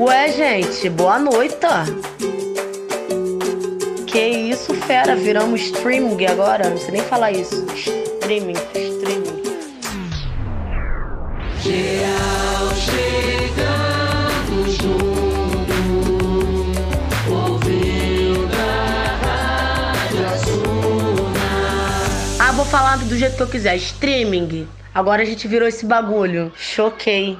Ué, gente, boa noite. Que isso, fera, viramos streaming agora? Não sei nem falar isso. Streaming, streaming. Geral chegando junto, ouvindo a Rádio Azul. Ah, vou falar do jeito que eu quiser. Streaming. Agora a gente virou esse bagulho. Choquei.